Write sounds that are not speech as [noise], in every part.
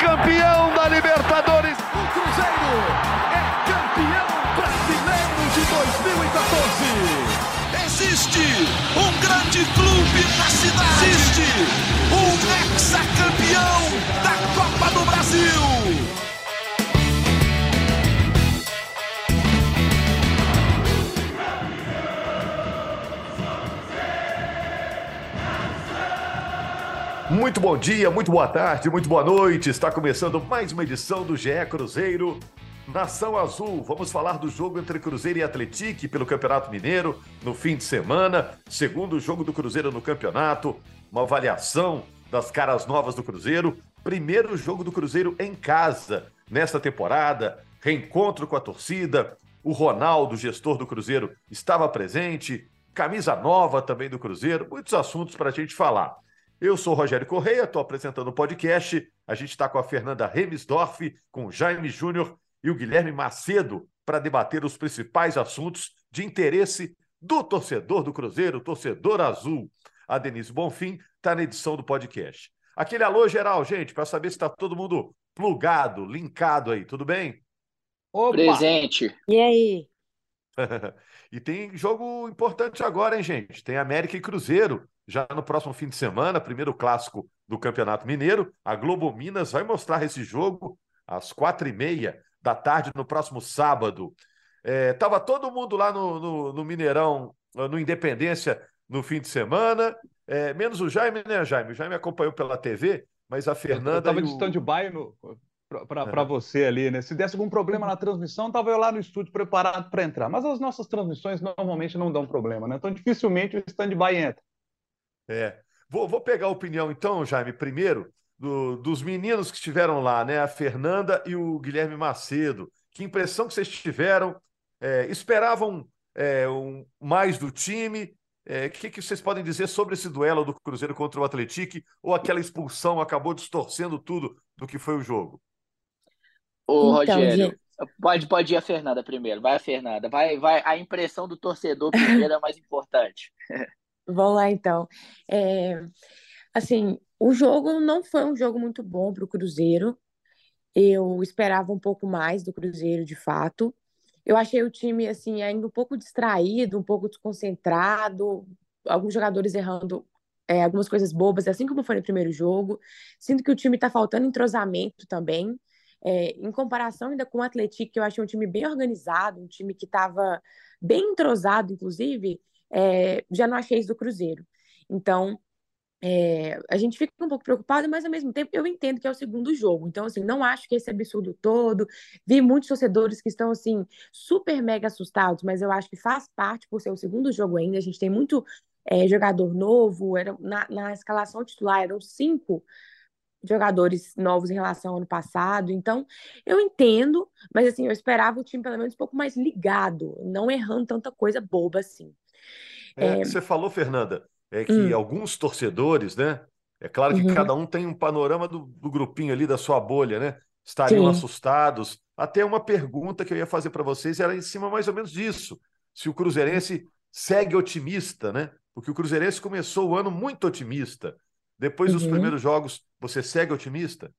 campeão da Libertadores. O Cruzeiro é campeão brasileiro de 2014. Existe um grande clube na cidade. Existe um hexacampeão Muito bom dia, muito boa tarde, muito boa noite. Está começando mais uma edição do GE Cruzeiro Nação Azul. Vamos falar do jogo entre Cruzeiro e Atletique pelo Campeonato Mineiro no fim de semana. Segundo jogo do Cruzeiro no campeonato, uma avaliação das caras novas do Cruzeiro. Primeiro jogo do Cruzeiro em casa nesta temporada. Reencontro com a torcida. O Ronaldo, gestor do Cruzeiro, estava presente. Camisa nova também do Cruzeiro. Muitos assuntos para a gente falar. Eu sou Rogério Correia, estou apresentando o podcast. A gente está com a Fernanda Remisdorf, com o Jaime Júnior e o Guilherme Macedo para debater os principais assuntos de interesse do torcedor do Cruzeiro, torcedor azul. A Denise Bonfim está na edição do podcast. Aquele alô geral, gente, para saber se está todo mundo plugado, linkado aí, tudo bem? Opa. Presente. E aí? [laughs] e tem jogo importante agora, hein, gente? Tem América e Cruzeiro já no próximo fim de semana, primeiro clássico do Campeonato Mineiro. A Globo Minas vai mostrar esse jogo às quatro e meia da tarde no próximo sábado. É, tava todo mundo lá no, no, no, Mineirão, no Independência, no fim de semana, é, menos o Jaime, né, Jaime? O Jaime acompanhou pela TV, mas a Fernanda. Eu tava de o... stand-by no para é. você ali, né? Se desse algum problema na transmissão, tava eu lá no estúdio preparado para entrar. Mas as nossas transmissões normalmente não dão problema, né? Então dificilmente o stand-by entra. É. Vou, vou pegar a opinião, então, Jaime, primeiro, do, dos meninos que estiveram lá, né? A Fernanda e o Guilherme Macedo. Que impressão que vocês tiveram? É, esperavam é, um, mais do time? O é, que, que vocês podem dizer sobre esse duelo do Cruzeiro contra o Atlético? Ou aquela expulsão acabou distorcendo tudo do que foi o jogo? Ô, então, Rogério, pode, pode ir a Fernanda primeiro. Vai a Fernanda. Vai, vai. A impressão do torcedor primeiro é mais importante. [laughs] Vamos lá, então. É, assim, o jogo não foi um jogo muito bom para o Cruzeiro. Eu esperava um pouco mais do Cruzeiro, de fato. Eu achei o time, assim, ainda um pouco distraído, um pouco desconcentrado, alguns jogadores errando é, algumas coisas bobas, assim como foi no primeiro jogo. Sinto que o time está faltando entrosamento também. É, em comparação ainda com o Atlético, que eu achei um time bem organizado, um time que estava bem entrosado, inclusive, é, já não achei do Cruzeiro. Então, é, a gente fica um pouco preocupado, mas ao mesmo tempo eu entendo que é o segundo jogo. Então, assim, não acho que esse absurdo todo. Vi muitos torcedores que estão, assim, super mega assustados, mas eu acho que faz parte por ser o segundo jogo ainda. A gente tem muito é, jogador novo. Era, na, na escalação titular eram cinco jogadores novos em relação ao ano passado. Então, eu entendo, mas assim, eu esperava o time pelo menos um pouco mais ligado, não errando tanta coisa boba assim. É, é... Você falou, Fernanda, é que hum. alguns torcedores, né? É claro que uhum. cada um tem um panorama do, do, grupinho ali, da sua bolha, né? Estariam Sim. assustados. Até uma pergunta que eu ia fazer para vocês era em cima mais ou menos disso. Se o Cruzeirense segue otimista, né? Porque o Cruzeirense começou o ano muito otimista. Depois uhum. dos primeiros jogos, você segue otimista?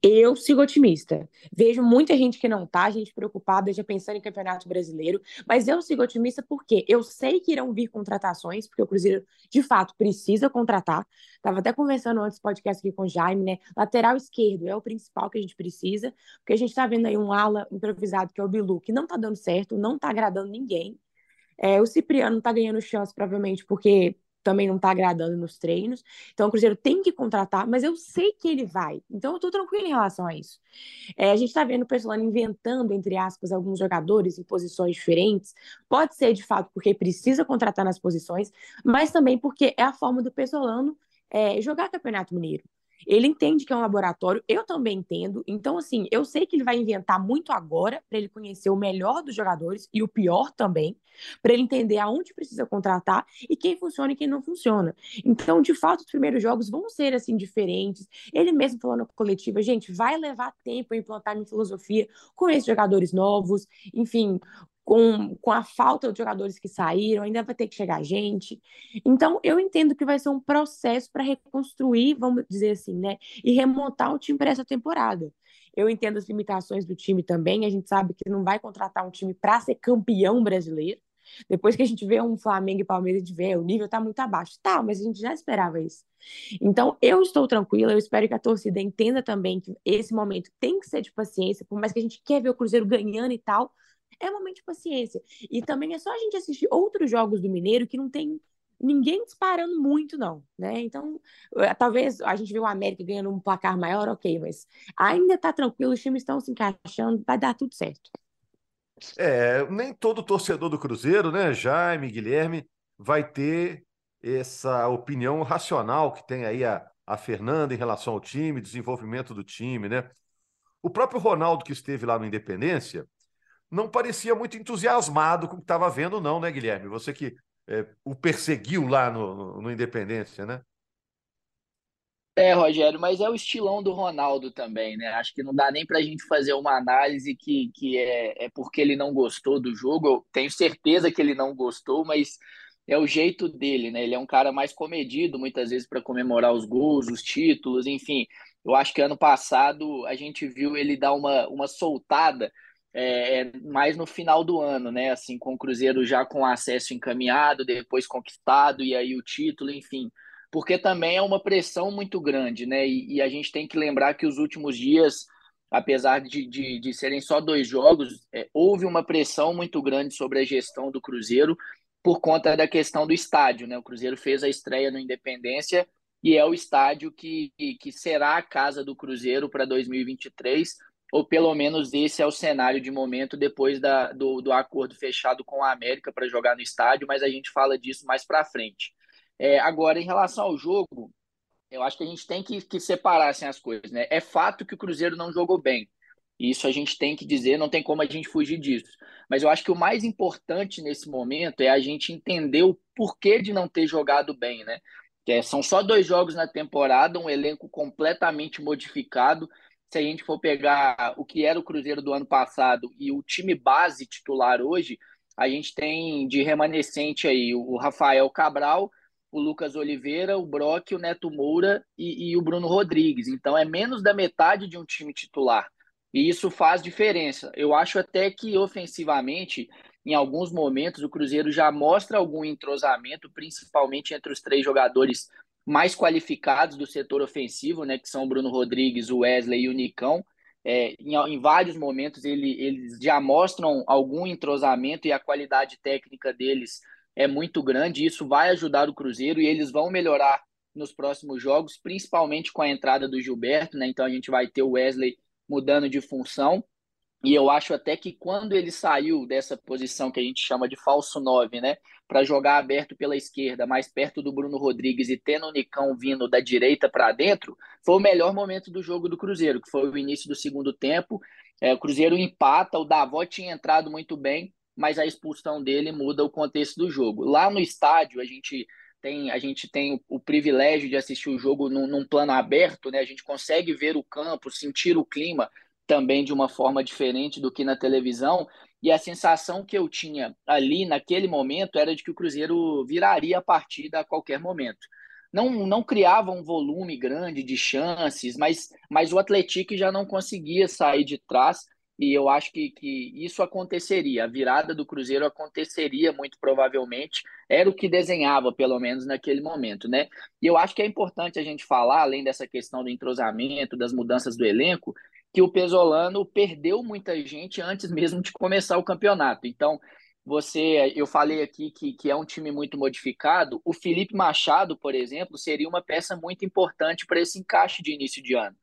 Eu sigo otimista. Vejo muita gente que não tá, gente preocupada, já pensando em campeonato brasileiro, mas eu sigo otimista porque eu sei que irão vir contratações, porque o Cruzeiro de fato precisa contratar. Tava até conversando antes do podcast aqui com o Jaime, né? Lateral esquerdo é o principal que a gente precisa, porque a gente tá vendo aí um ala improvisado que é o Bilu, que não tá dando certo, não tá agradando ninguém. É, o Cipriano tá ganhando chance, provavelmente, porque também não está agradando nos treinos. Então o Cruzeiro tem que contratar, mas eu sei que ele vai. Então eu estou tranquilo em relação a isso. É, a gente está vendo o Pessolano inventando, entre aspas, alguns jogadores em posições diferentes. Pode ser, de fato, porque precisa contratar nas posições, mas também porque é a forma do Pessolano é, jogar Campeonato Mineiro. Ele entende que é um laboratório, eu também entendo. Então, assim, eu sei que ele vai inventar muito agora para ele conhecer o melhor dos jogadores e o pior também, para ele entender aonde precisa contratar e quem funciona e quem não funciona. Então, de fato, os primeiros jogos vão ser assim diferentes. Ele mesmo falou na coletiva, gente, vai levar tempo a implantar minha filosofia com esses jogadores novos. Enfim, com, com a falta de jogadores que saíram, ainda vai ter que chegar gente. Então, eu entendo que vai ser um processo para reconstruir, vamos dizer assim, né? E remontar o time para essa temporada. Eu entendo as limitações do time também. A gente sabe que não vai contratar um time para ser campeão brasileiro. Depois que a gente vê um Flamengo e Palmeiras de ver, o nível está muito abaixo. Tá, mas a gente já esperava isso. Então, eu estou tranquila, eu espero que a torcida entenda também que esse momento tem que ser de paciência, por mais que a gente quer ver o Cruzeiro ganhando e tal, é momento de paciência. E também é só a gente assistir outros jogos do Mineiro que não tem ninguém disparando muito, não, né? Então, eh, talvez a gente vê o América ganhando um placar maior, ok, mas ainda tá tranquilo, os times estão se encaixando, vai dar tudo certo. É, nem todo torcedor do Cruzeiro, né, Jaime, Guilherme, vai ter essa opinião racional que tem aí a, a Fernanda em relação ao time, desenvolvimento do time, né? O próprio Ronaldo, que esteve lá no Independência, não parecia muito entusiasmado com o que estava vendo, não, né, Guilherme? Você que é, o perseguiu lá no, no, no Independência, né? É, Rogério, mas é o estilão do Ronaldo também, né? Acho que não dá nem para a gente fazer uma análise que, que é, é porque ele não gostou do jogo. Eu tenho certeza que ele não gostou, mas é o jeito dele, né? Ele é um cara mais comedido, muitas vezes, para comemorar os gols, os títulos, enfim. Eu acho que ano passado a gente viu ele dar uma, uma soltada é, é, mais no final do ano, né? Assim, com o Cruzeiro já com acesso encaminhado, depois conquistado, e aí o título, enfim. Porque também é uma pressão muito grande, né? E, e a gente tem que lembrar que os últimos dias, apesar de, de, de serem só dois jogos, é, houve uma pressão muito grande sobre a gestão do Cruzeiro por conta da questão do estádio, né? O Cruzeiro fez a estreia no Independência e é o estádio que, que será a casa do Cruzeiro para 2023 ou pelo menos esse é o cenário de momento depois da, do, do acordo fechado com a América para jogar no estádio, mas a gente fala disso mais para frente. É, agora, em relação ao jogo, eu acho que a gente tem que, que separar assim, as coisas. Né? É fato que o Cruzeiro não jogou bem. Isso a gente tem que dizer, não tem como a gente fugir disso. Mas eu acho que o mais importante nesse momento é a gente entender o porquê de não ter jogado bem, né? É, são só dois jogos na temporada, um elenco completamente modificado se a gente for pegar o que era o Cruzeiro do ano passado e o time base titular hoje, a gente tem de remanescente aí o Rafael Cabral, o Lucas Oliveira, o Brock, o Neto Moura e, e, o Bruno Rodrigues. Então é menos da metade de um time titular. E isso faz diferença. Eu acho até que ofensivamente, em alguns momentos, o Cruzeiro já mostra algum entrosamento, principalmente entre os três jogadores mais qualificados do setor ofensivo, né, que são o Bruno Rodrigues, o Wesley e o Nicão. É, em, em, vários momentos ele, eles já mostram algum entrosamento e a qualidade técnica deles é muito grande. Isso vai ajudar o Cruzeiro e eles vão melhorar nos próximos jogos, principalmente com a entrada do Gilberto, né? Então a gente vai ter o Wesley mudando de função. E eu acho até que quando ele saiu dessa posição que a gente chama de falso 9, né? Para jogar aberto pela esquerda, mais perto do Bruno Rodrigues e tendo o Nicão vindo da direita para dentro, foi o melhor momento do jogo do Cruzeiro, que foi o início do segundo tempo. É, o Cruzeiro empata, o Davó tinha entrado muito bem, mas a expulsão dele muda o contexto do jogo. Lá no estádio, a gente tem, a gente tem o, o privilégio de assistir o jogo num, num plano aberto, né? A gente consegue ver o campo, sentir o clima também de uma forma diferente do que na televisão. E a sensação que eu tinha ali naquele momento era de que o Cruzeiro viraria a partida a qualquer momento. Não, não criava um volume grande de chances, mas, mas o Atlético já não conseguia sair de trás. E eu acho que, que isso aconteceria. A virada do Cruzeiro aconteceria muito provavelmente. Era o que desenhava, pelo menos naquele momento, né? E eu acho que é importante a gente falar, além dessa questão do entrosamento, das mudanças do elenco, que o Pesolano perdeu muita gente antes mesmo de começar o campeonato. Então, você, eu falei aqui que, que é um time muito modificado. O Felipe Machado, por exemplo, seria uma peça muito importante para esse encaixe de início de ano,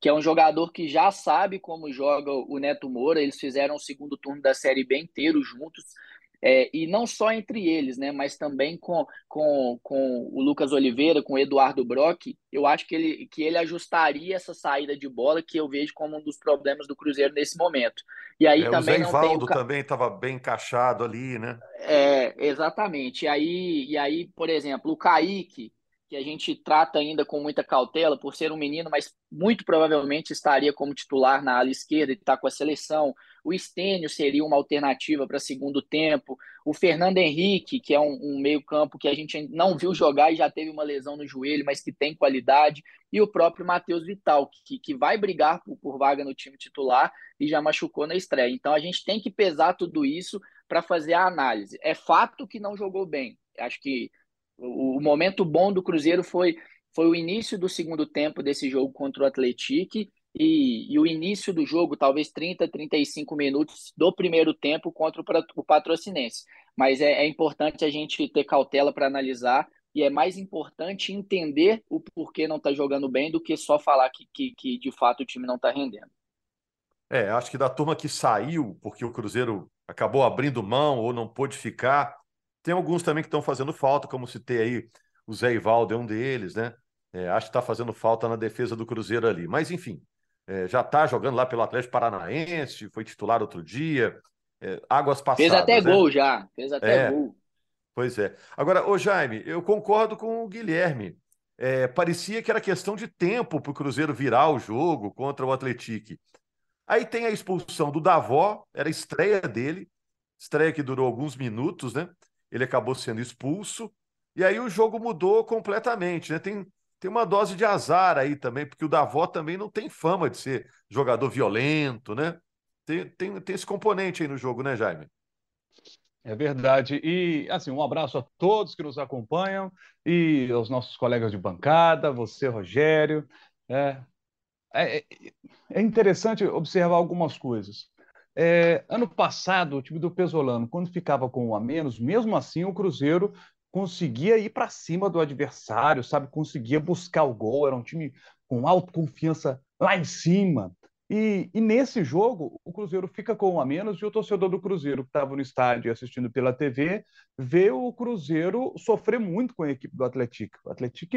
que é um jogador que já sabe como joga o Neto Moura. Eles fizeram o segundo turno da Série B inteiro juntos. É, e não só entre eles, né, mas também com, com, com o Lucas Oliveira, com o Eduardo Brock, eu acho que ele, que ele ajustaria essa saída de bola que eu vejo como um dos problemas do Cruzeiro nesse momento. E aí é, também o Zé Ivaldo o... também estava bem encaixado ali, né? É, exatamente. E aí, e aí, por exemplo, o Kaique, que a gente trata ainda com muita cautela por ser um menino, mas muito provavelmente estaria como titular na ala esquerda e está com a seleção. O Estênio seria uma alternativa para segundo tempo. O Fernando Henrique, que é um, um meio-campo que a gente não viu jogar e já teve uma lesão no joelho, mas que tem qualidade. E o próprio Matheus Vital, que, que vai brigar por, por vaga no time titular e já machucou na estreia. Então a gente tem que pesar tudo isso para fazer a análise. É fato que não jogou bem. Acho que o, momento bom do Cruzeiro foi, foi o início do segundo tempo desse jogo contra o Atlético e, e, o início do jogo, talvez 30, 35 minutos do primeiro tempo contra o, o Patrocinense. Mas é, é importante a gente ter cautela para analisar e é mais importante entender o porquê não está jogando bem do que só falar que, que, que de fato o time não está rendendo. É, acho que da turma que saiu, porque o Cruzeiro acabou abrindo mão ou não pôde ficar, tem alguns também que estão fazendo falta, como citei aí, o Zé Ivaldo é um deles, né? É, acho que está fazendo falta na defesa do Cruzeiro ali. Mas, enfim, é, já está jogando lá pelo Atlético Paranaense, foi titular outro dia. É, águas passadas. Fez até né? gol já, fez até é, gol. Pois é. Agora, ô Jaime, eu concordo com o Guilherme. É, parecia que era questão de tempo para o Cruzeiro virar o jogo contra o Atlético. Aí tem a expulsão do Davó, era a estreia dele, estreia que durou alguns minutos, né? Ele acabou sendo expulso, e aí o jogo mudou completamente, né? Tem, tem uma dose de azar aí também, porque o Davó também não tem fama de ser jogador violento, né? Tem, tem, tem esse componente aí no jogo, né, Jaime? É verdade. E, assim, um abraço a todos que nos acompanham e aos nossos colegas de bancada, você, Rogério. É, é, é interessante observar algumas coisas. É, ano passado, o time do Pesolano, quando ficava com um a menos, mesmo assim o Cruzeiro conseguia ir para cima do adversário, sabe? Conseguia buscar o gol, era um time com autoconfiança lá em cima. E, e, nesse jogo, o Cruzeiro fica com um a menos e o torcedor do Cruzeiro, que estava no estádio assistindo pela TV, vê o Cruzeiro sofrer muito com a equipe do Atlético. O Atlético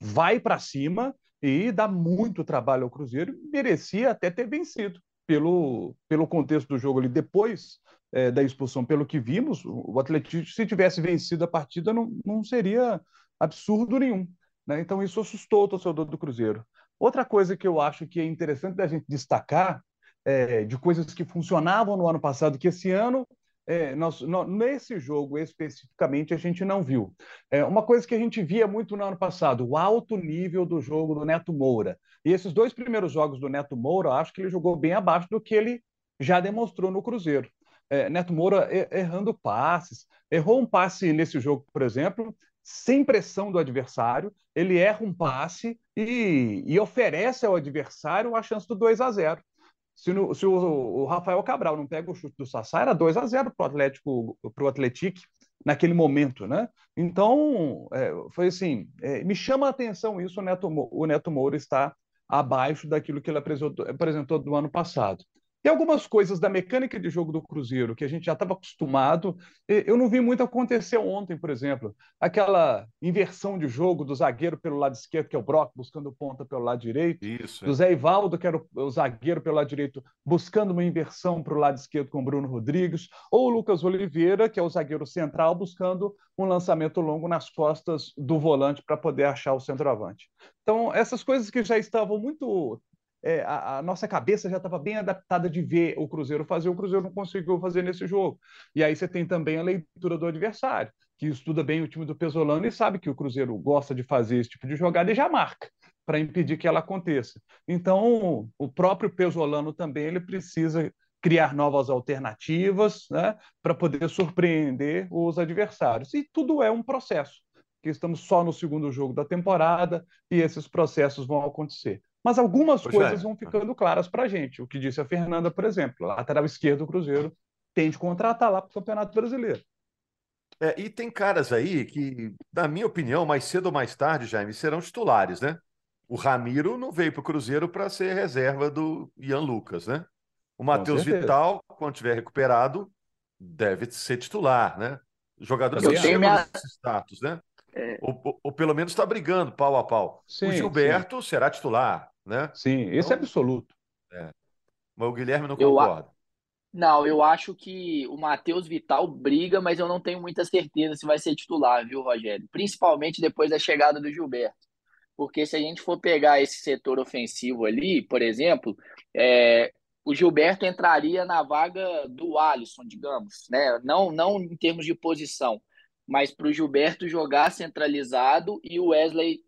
vai para cima e dá muito trabalho ao Cruzeiro, merecia até ter vencido pelo, pelo contexto do jogo ali depois é, da expulsão, pelo que vimos, o Atlético, se tivesse vencido a partida, não, não seria absurdo nenhum. Né? Então, isso assustou o torcedor do Cruzeiro. Outra coisa que eu acho que é interessante da gente destacar, é, de coisas que funcionavam no ano passado, que esse ano é, nós, nós, nesse jogo especificamente a gente não viu. É, uma coisa que a gente via muito no ano passado, o alto nível do jogo do Neto Moura. E esses dois primeiros jogos do Neto Moura, acho que ele jogou bem abaixo do que ele já demonstrou no Cruzeiro. É, Neto Moura errando passes, errou um passe nesse jogo, por exemplo, sem pressão do adversário, ele erra um passe e, e oferece ao adversário a chance do 2 a 0 se, no, se o, o, Rafael Cabral não pega o chute do Sassá, era 2 a 0 para o Atlético, para o Atlético naquele momento, né? Então, é, foi assim, é, me chama a atenção isso, o Neto, o Neto Moura está abaixo daquilo que ele apresentou, apresentou do ano passado. Tem algumas coisas da mecânica de jogo do Cruzeiro que a gente já estava acostumado. Eu não vi muito acontecer ontem, por exemplo. Aquela inversão de jogo do zagueiro pelo lado esquerdo, que é o Brock, buscando ponta pelo lado direito. Isso. Do Zé Ivaldo, que era o zagueiro pelo lado direito, buscando uma inversão para o lado esquerdo com o Bruno Rodrigues. Ou o Lucas Oliveira, que é o zagueiro central, buscando um lançamento longo nas costas do volante para poder achar o centroavante. Então, essas coisas que já estavam muito é, a, a, nossa cabeça já estava bem adaptada de ver o Cruzeiro fazer, o Cruzeiro não conseguiu fazer nesse jogo. E aí você tem também a leitura do adversário, que estuda bem o time do Pesolano e sabe que o Cruzeiro gosta de fazer esse tipo de jogada e já marca para impedir que ela aconteça. Então, o próprio Pesolano também ele precisa criar novas alternativas né, para poder surpreender os adversários. E tudo é um processo, que estamos só no segundo jogo da temporada e esses processos vão acontecer. Mas algumas coisas vão ficando claras para a gente. O que disse a Fernanda, por exemplo, lateral esquerdo do Cruzeiro tem de contratar lá para o Campeonato Brasileiro. É, e tem caras aí que, na minha opinião, mais cedo ou mais tarde, Jaime, serão titulares, né? O Ramiro não veio para o Cruzeiro para ser reserva do Ian Lucas, né? O Matheus Vital, quando tiver recuperado, deve ser titular, né? Jogadores que chegam minha... nesse status, né? É... Ou, ou, ou, pelo menos está brigando pau a pau. Sim, o Gilberto sim. será titular, né? Sim, esse é então, absoluto. É. Mas o Guilherme não concorda. Não, eu acho que o Matheus Vital briga, mas eu não tenho muita certeza se vai ser titular, viu, Rogério? Principalmente depois da chegada do Gilberto. Porque se a gente for pegar esse setor ofensivo ali, por exemplo, é, o Gilberto entraria na vaga do Alisson, digamos, né? Não, não em termos de posição, mas para o Gilberto jogar centralizado e o Wesley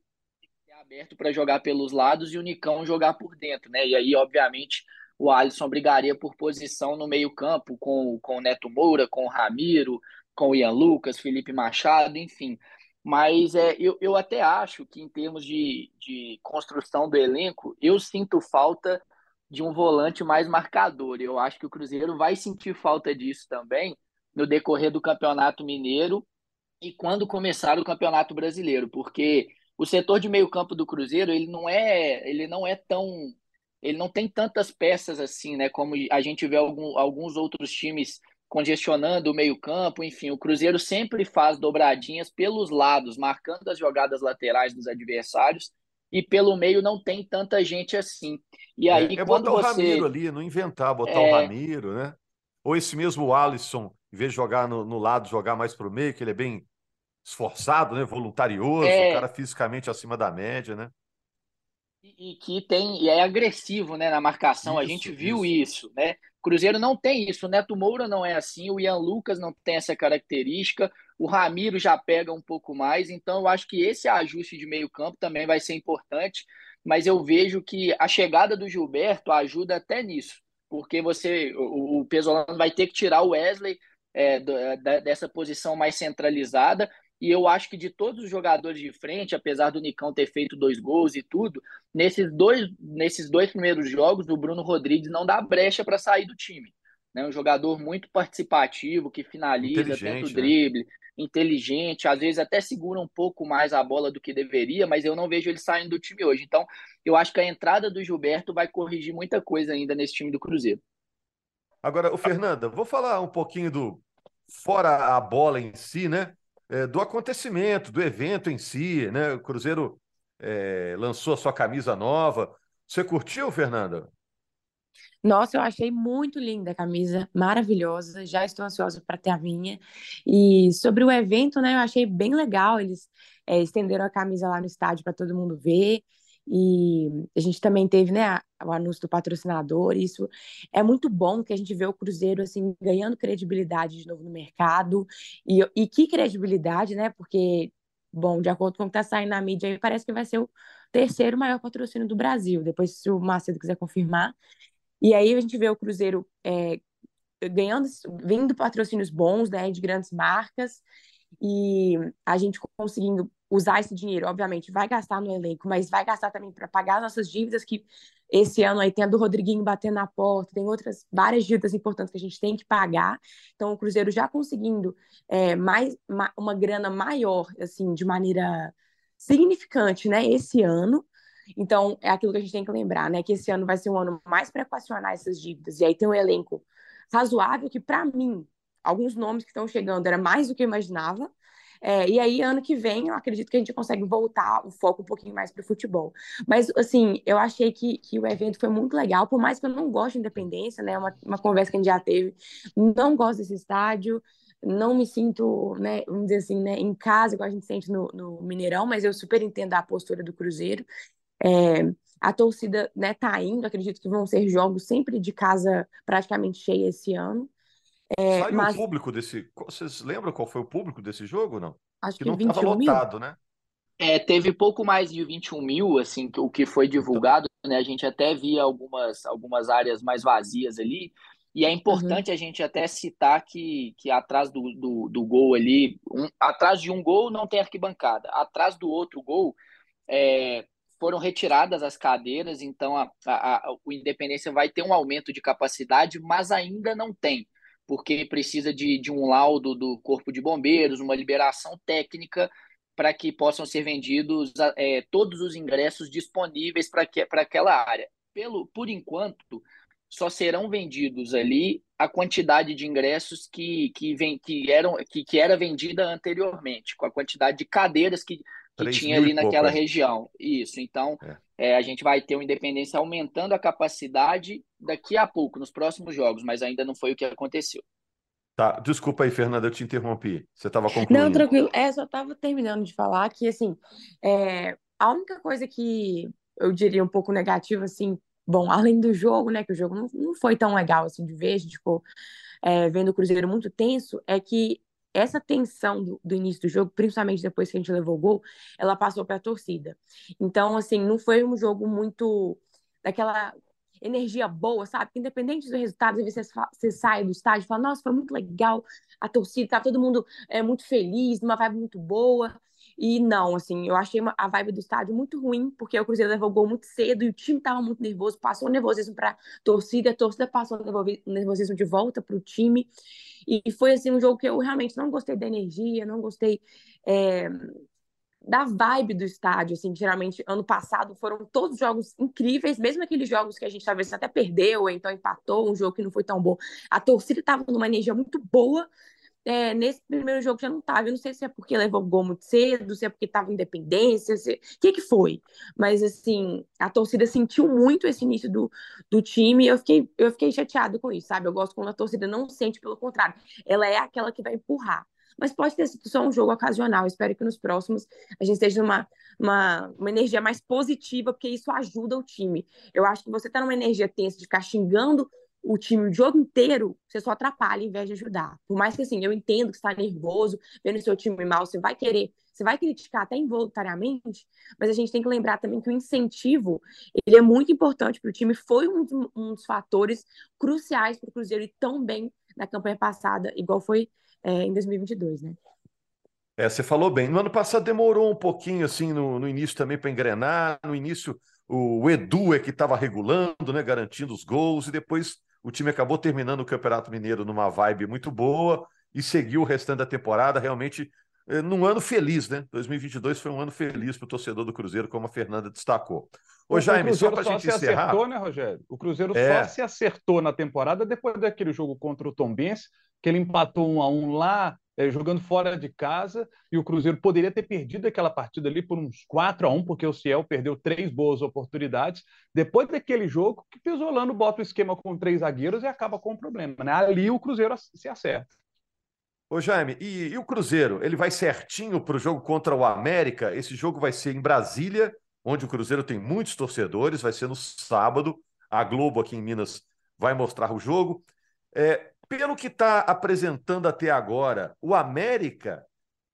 aberto para jogar pelos lados e o Nicão jogar por dentro, né? E aí, obviamente, o Alisson brigaria por posição no meio-campo com, com o Neto Moura, com o Ramiro, com o Ian Lucas, Felipe Machado, enfim. Mas é, eu, eu até acho que, em termos de, de construção do elenco, eu sinto falta de um volante mais marcador. Eu acho que o Cruzeiro vai sentir falta disso também no decorrer do Campeonato Mineiro e quando começar o Campeonato Brasileiro, porque o setor de meio-campo do Cruzeiro, ele não é, ele não é tão ele não tem tantas peças assim, né? Como a gente vê algum, alguns outros times congestionando o meio-campo, enfim, o Cruzeiro sempre faz dobradinhas pelos lados, marcando as jogadas laterais dos adversários, e pelo meio não tem tanta gente assim. E aí, é, é quando botar você... o Ramiro ali, não inventar, botar é... o Ramiro, né? Ou esse mesmo Alisson, em vez de jogar no, no lado, jogar mais para o meio, que ele é bem esforçado, né? Voluntarioso, é... cara fisicamente acima da média, né? e que tem e é agressivo né, na marcação. Isso, a gente viu isso. isso, né? Cruzeiro não tem isso. O Neto Moura não é assim. O Ian Lucas não tem essa característica. O Ramiro já pega um pouco mais. Então, eu acho que esse ajuste de meio campo também vai ser importante. Mas eu vejo que a chegada do Gilberto ajuda até nisso, porque você o, o Pesolano vai ter que tirar o Wesley é, dessa posição mais centralizada e eu acho que de todos os jogadores de frente, apesar do Nicão ter feito dois gols e tudo, nesses dois, nesses dois primeiros jogos, o Bruno Rodrigues não dá brecha para sair do time. Né? Um jogador muito participativo, que finaliza, tenta o né? drible, né? inteligente, às vezes até segura um pouco mais a bola do que deveria, mas eu não vejo ele saindo do time hoje. Então, eu acho que a entrada do Gilberto vai corrigir muita coisa ainda nesse time do Cruzeiro. Agora, o Fernanda, vou falar um pouquinho do fora a bola em si, né? É, do acontecimento, do evento em si, né? O Cruzeiro é, lançou a sua camisa nova. Você curtiu, Fernanda? Nossa, eu achei muito linda a camisa, maravilhosa. Já estou ansiosa para ter a minha. E sobre o evento, né, eu achei bem legal. Eles é, estenderam a camisa lá no estádio para todo mundo ver. E a gente também teve, né, o anúncio do patrocinador. Isso é muito bom que a gente vê o Cruzeiro assim ganhando credibilidade de novo no mercado. E, e que credibilidade, né? Porque, bom, de acordo com o que está saindo na mídia, parece que vai ser o terceiro maior patrocínio do Brasil. Depois, se o Macedo quiser confirmar. E aí a gente vê o Cruzeiro é, ganhando, vindo patrocínios bons, né, de grandes marcas e a gente conseguindo usar esse dinheiro, obviamente, vai gastar no elenco, mas vai gastar também para pagar as nossas dívidas, que esse ano aí tem a do Rodriguinho batendo na porta, tem outras várias dívidas importantes que a gente tem que pagar. Então, o Cruzeiro já conseguindo é, mais uma, uma grana maior, assim, de maneira significante, né, esse ano. Então, é aquilo que a gente tem que lembrar, né, que esse ano vai ser um ano mais para equacionar essas dívidas. E aí tem um elenco razoável que, para mim, alguns nomes que estão chegando era mais do que eu imaginava. É, e aí, ano que vem, eu acredito que a gente consegue voltar o foco um pouquinho mais para o futebol. Mas, assim, eu achei que, que o evento foi muito legal, por mais que eu não goste de independência, né? Uma, uma conversa que a gente já teve. Não gosto desse estádio, não me sinto, né, vamos dizer assim, né, em casa, igual a gente sente no, no Mineirão, mas eu super entendo a postura do Cruzeiro. É, a torcida né, tá indo, acredito que vão ser jogos sempre de casa praticamente cheia esse ano. É, Saiu mas... o público desse. Vocês lembram qual foi o público desse jogo, não? Acho que, que não estava lotado, mil? né? É, teve pouco mais de 21 mil, assim, o que foi então. divulgado, então... né? A gente até via algumas, algumas áreas mais vazias ali. E é importante uhum. a gente até citar que, que atrás do, do, do gol ali, um, atrás de um gol não tem arquibancada. Atrás do outro gol é, foram retiradas as cadeiras, então a, a, a, o Independência vai ter um aumento de capacidade, mas ainda não tem porque precisa de, de um laudo do Corpo de Bombeiros, uma liberação técnica para que possam ser vendidos é, todos os ingressos disponíveis para aquela área. Pelo, por enquanto, só serão vendidos ali a quantidade de ingressos que, que, vem, que, eram, que, que era vendida anteriormente, com a quantidade de cadeiras que que tinha ali naquela região. Isso, então é. É, a gente vai ter o Independência aumentando a capacidade daqui a pouco, nos próximos jogos, mas ainda não foi o que aconteceu. Tá, desculpa aí, Fernanda, eu te interrompi. Você estava concluindo. Não, tranquilo. É, só estava terminando de falar que, assim, é, a única coisa que eu diria um pouco negativa, assim, bom, [laughs] além do jogo, né, que o jogo não, não foi tão legal, assim, de ver, a gente ficou é, vendo o Cruzeiro muito tenso, é que essa tensão do, do, início do jogo, principalmente depois que a gente levou o gol, ela passou para a torcida. Então, assim, não foi um jogo muito daquela energia boa, sabe? Independente do resultado, às vezes você, você sai do estádio e fala, nossa, foi muito legal, a torcida, tá todo mundo é, muito feliz, uma vibe muito boa. E não, assim, eu achei uma, a vibe do estádio muito ruim, porque o Cruzeiro levou gol muito cedo e o time estava muito nervoso, passou nervosismo para torcida, a torcida passou o nervosismo de volta para o time. E foi assim um jogo que eu realmente não gostei da energia, não gostei é, da vibe do estádio, assim, geralmente ano passado foram todos jogos incríveis, mesmo aqueles jogos que a gente talvez até perdeu, ou então empatou, um jogo que não foi tão bom. A torcida estava numa energia muito boa, é, nesse primeiro jogo já não estava. Eu não sei se é porque levou gol muito cedo, se é porque estava independência, se... o que, que foi. Mas, assim, a torcida sentiu muito esse início do, do time e eu fiquei, eu fiquei chateado com isso, sabe? Eu gosto quando a torcida não sente, pelo contrário, ela é aquela que vai empurrar. Mas pode ter sido só um jogo ocasional. espero que nos próximos a gente esteja numa uma, uma energia mais positiva, porque isso ajuda o time. Eu acho que você tá numa energia tensa de ficar xingando o time o jogo inteiro, você só atrapalha em vez de ajudar. Por mais que assim, eu entendo que está nervoso, vendo seu time mal, você vai querer, você vai criticar até involuntariamente, mas a gente tem que lembrar também que o incentivo, ele é muito importante para o time, foi um, um, dos fatores cruciais para o Cruzeiro ir tão bem na campanha passada, igual foi é, em 2022, né? É, você falou bem. No ano passado demorou um pouquinho, assim, no, no início também para engrenar. No início, o Edu é que estava regulando, né, garantindo os gols, e depois o time acabou terminando o Campeonato Mineiro numa vibe muito boa e seguiu o restante da temporada realmente eh, num ano feliz, né? 2022 foi um ano feliz para o torcedor do Cruzeiro, como a Fernanda destacou. Ô, Jaime, só para a gente se encerrar... acertou, né, Rogério? O Cruzeiro é. só se acertou na temporada depois daquele jogo contra o Tombense, que ele empatou um a um lá é, jogando fora de casa, e o Cruzeiro poderia ter perdido aquela partida ali por uns 4 a 1 porque o Ciel perdeu três boas oportunidades. Depois daquele jogo, que Pesolano bota o esquema com três zagueiros e acaba com o problema. Né? Ali o Cruzeiro se acerta. Ô Jaime, e, e o Cruzeiro? Ele vai certinho para o jogo contra o América? Esse jogo vai ser em Brasília, onde o Cruzeiro tem muitos torcedores, vai ser no sábado. A Globo aqui em Minas vai mostrar o jogo. É, pelo que está apresentando até agora, o América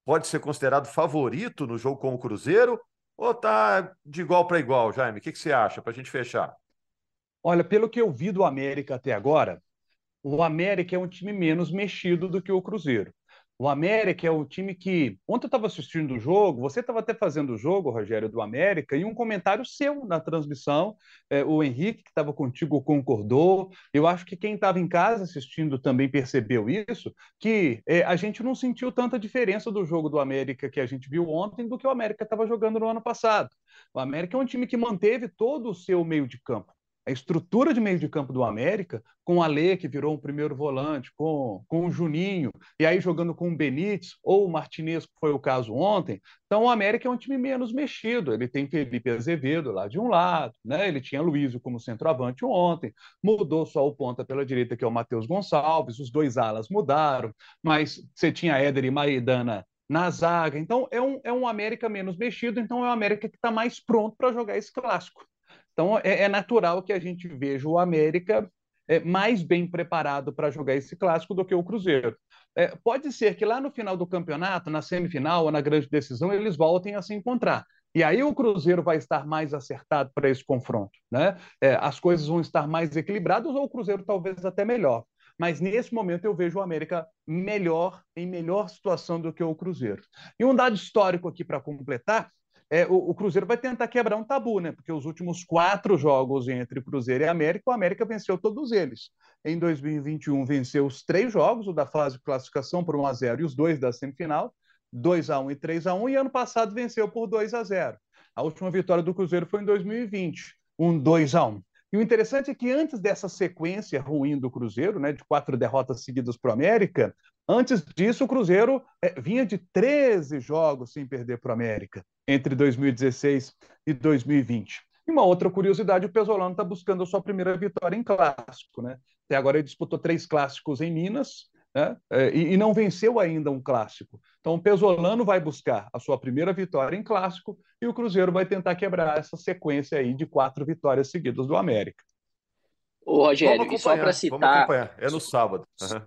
pode ser considerado favorito no jogo com o Cruzeiro ou está de igual para igual, Jaime? O que, que você acha para a gente fechar? Olha, pelo que eu vi do América até agora, o América é um time menos mexido do que o Cruzeiro. O América é o time que. Ontem eu estava assistindo o jogo, você estava até fazendo o jogo, Rogério, do América, e um comentário seu na transmissão. É, o Henrique, que estava contigo, concordou. Eu acho que quem estava em casa assistindo também percebeu isso, que é, a gente não sentiu tanta diferença do jogo do América que a gente viu ontem do que o América estava jogando no ano passado. O América é um time que manteve todo o seu meio de campo a estrutura de meio de campo do América, com o Alê, que virou um primeiro volante, com, com o Juninho, e aí jogando com o Benítez ou o Martinez, que foi o caso ontem. Então o América é um time menos mexido. Ele tem Felipe Azevedo lá de um lado, né? ele tinha Luizio como centroavante ontem, mudou só o ponta pela direita, que é o Matheus Gonçalves, os dois alas mudaram, mas você tinha Éder e Maidana na zaga. Então é um, é um América menos mexido, então é um América que está mais pronto para jogar esse clássico. Então, é, é natural que a gente veja o América é, mais bem preparado para jogar esse clássico do que o Cruzeiro. É, pode ser que lá no final do campeonato, na semifinal ou na grande decisão, eles voltem a se encontrar. E aí o Cruzeiro vai estar mais acertado para esse confronto. Né? É, as coisas vão estar mais equilibradas ou o Cruzeiro talvez até melhor. Mas nesse momento eu vejo o América melhor, em melhor situação do que o Cruzeiro. E um dado histórico aqui para completar é, o, o, Cruzeiro vai tentar quebrar um tabu, né? Porque os últimos quatro jogos entre Cruzeiro e América, o América venceu todos eles. Em 2021, venceu os três jogos, o da fase de classificação por 1 a 0 e os dois da semifinal, 2 a 1 e 3 a 1 e ano passado venceu por 2 a 0 A última vitória do Cruzeiro foi em 2020, um 2 a 1 e o interessante é que antes dessa sequência ruim do Cruzeiro, né, de quatro derrotas seguidas para o América, Antes disso, o Cruzeiro é, vinha de 13 jogos sem perder para o América, entre 2016 e 2020. E uma outra curiosidade, o Pesolano está buscando a sua primeira vitória em clássico. Né? Até agora ele disputou três clássicos em Minas né? É, e, e não venceu ainda um clássico. Então o Pesolano vai buscar a sua primeira vitória em clássico e o Cruzeiro vai tentar quebrar essa sequência aí de quatro vitórias seguidas do América. Ô, Rogério, e só para citar. É no sábado. Uhum.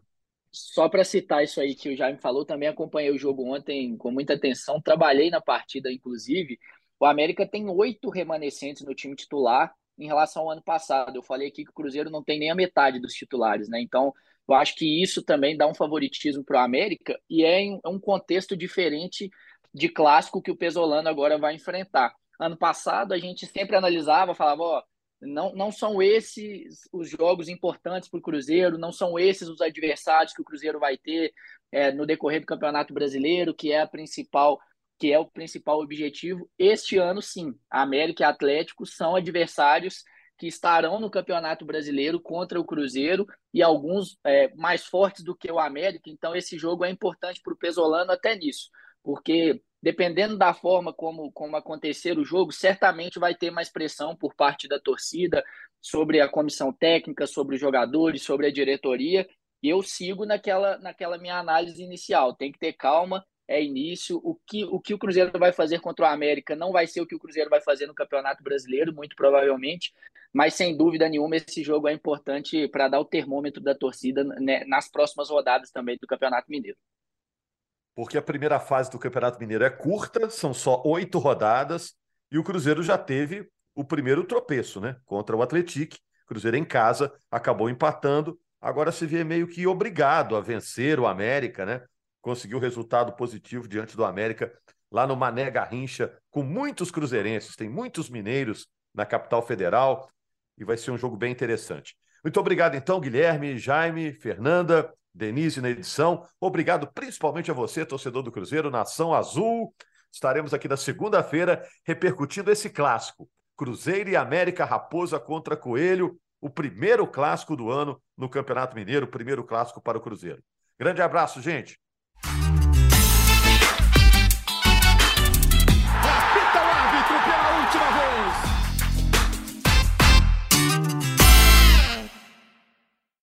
Só para citar isso aí que o Jaime falou, também acompanhei o jogo ontem com muita atenção, trabalhei na partida, inclusive. O América tem oito remanescentes no time titular em relação ao ano passado. Eu falei aqui que o Cruzeiro não tem nem a metade dos titulares, né? Então, eu acho que isso também dá um favoritismo para o América e é em um contexto diferente de clássico que o Pesolano agora vai enfrentar. Ano passado, a gente sempre analisava, falava, ó, não, não são esses os jogos importantes para o Cruzeiro, não são esses os adversários que o Cruzeiro vai ter é, no decorrer do Campeonato Brasileiro, que é a principal que é o principal objetivo. Este ano, sim, América e Atlético são adversários que estarão no Campeonato Brasileiro contra o Cruzeiro e alguns é, mais fortes do que o América. Então, esse jogo é importante para o Pesolano até nisso, porque dependendo da forma como, como acontecer o jogo, certamente vai ter mais pressão por parte da torcida sobre a comissão técnica, sobre os jogadores, sobre a diretoria. E eu sigo naquela, naquela minha análise inicial. Tem que ter calma, é início. O que, o que o Cruzeiro vai fazer contra o América não vai ser o que o Cruzeiro vai fazer no Campeonato Brasileiro, muito provavelmente, mas sem dúvida nenhuma esse jogo é importante para dar o termômetro da torcida né, nas próximas rodadas também do Campeonato Mineiro porque a primeira fase do Campeonato Mineiro é curta, são só oito rodadas, e o Cruzeiro já teve o primeiro tropeço, né? Contra o Atlético. Cruzeiro em casa acabou empatando. Agora se vê meio que obrigado a vencer o América, né? Conseguiu resultado positivo diante do América lá no Mané Garrincha, com muitos cruzeirenses, tem muitos mineiros na capital federal e vai ser um jogo bem interessante. Muito obrigado então, Guilherme, Jaime, Fernanda. Denise na edição. Obrigado principalmente a você, torcedor do Cruzeiro, Nação Azul. Estaremos aqui na segunda-feira repercutindo esse clássico. Cruzeiro e América Raposa contra Coelho, o primeiro clássico do ano no Campeonato Mineiro, o primeiro clássico para o Cruzeiro. Grande abraço, gente.